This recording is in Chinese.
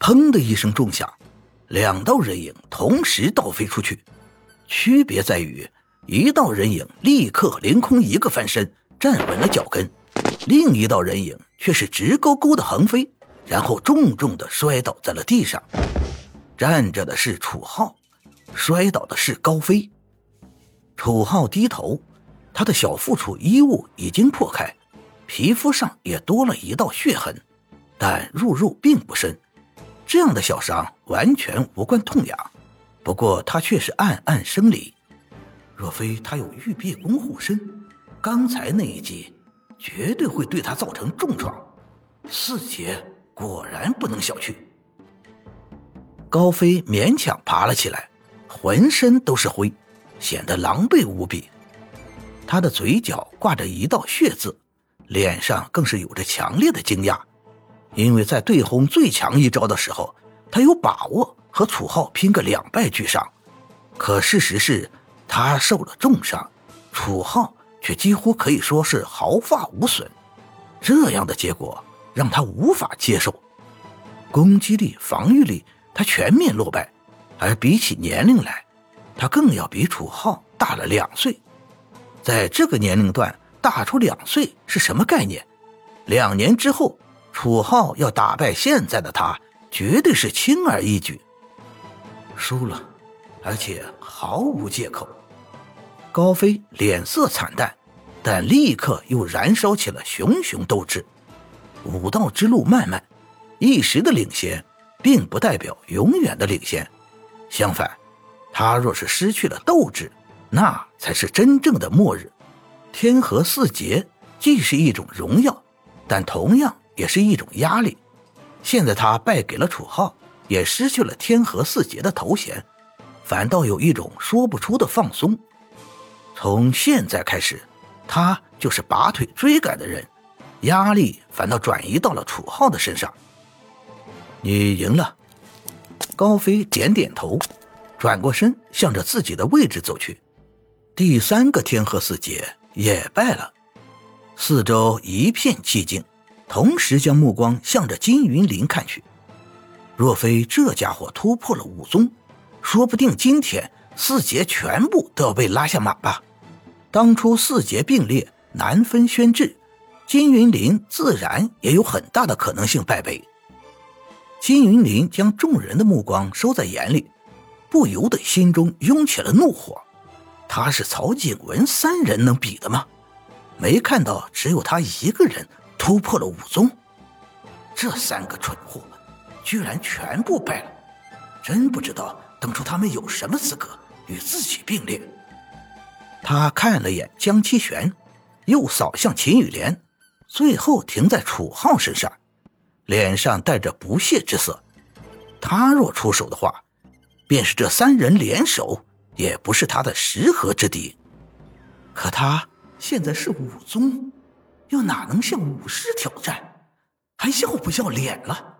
砰的一声重响，两道人影同时倒飞出去，区别在于，一道人影立刻凌空一个翻身，站稳了脚跟，另一道人影却是直勾勾的横飞，然后重重的摔倒在了地上。站着的是楚浩，摔倒的是高飞。楚浩低头，他的小腹处衣物已经破开，皮肤上也多了一道血痕，但入肉并不深。这样的小伤完全无关痛痒，不过他却是暗暗生理。若非他有玉璧功护身，刚才那一击绝对会对他造成重创。四杰果然不能小觑。高飞勉强爬了起来，浑身都是灰，显得狼狈无比。他的嘴角挂着一道血渍，脸上更是有着强烈的惊讶。因为在对轰最强一招的时候，他有把握和楚浩拼个两败俱伤，可事实是，他受了重伤，楚浩却几乎可以说是毫发无损。这样的结果让他无法接受，攻击力、防御力他全面落败，而比起年龄来，他更要比楚浩大了两岁。在这个年龄段大出两岁是什么概念？两年之后。楚浩要打败现在的他，绝对是轻而易举。输了，而且毫无借口。高飞脸色惨淡，但立刻又燃烧起了熊熊斗志。武道之路漫漫，一时的领先，并不代表永远的领先。相反，他若是失去了斗志，那才是真正的末日。天河四杰既是一种荣耀，但同样。也是一种压力。现在他败给了楚浩，也失去了天河四杰的头衔，反倒有一种说不出的放松。从现在开始，他就是拔腿追赶的人，压力反倒转移到了楚浩的身上。你赢了，高飞点点头，转过身向着自己的位置走去。第三个天河四杰也败了，四周一片寂静。同时将目光向着金云林看去，若非这家伙突破了武宗，说不定今天四杰全部都要被拉下马吧。当初四杰并列，难分轩轾，金云林自然也有很大的可能性败北。金云林将众人的目光收在眼里，不由得心中涌起了怒火。他是曹景文三人能比的吗？没看到只有他一个人。突破了武宗，这三个蠢货居然全部败了，真不知道当初他们有什么资格与自己并列。他看了眼江七玄，又扫向秦雨莲，最后停在楚浩身上，脸上带着不屑之色。他若出手的话，便是这三人联手，也不是他的十合之敌。可他现在是武宗。又哪能向武师挑战？还要不要脸了？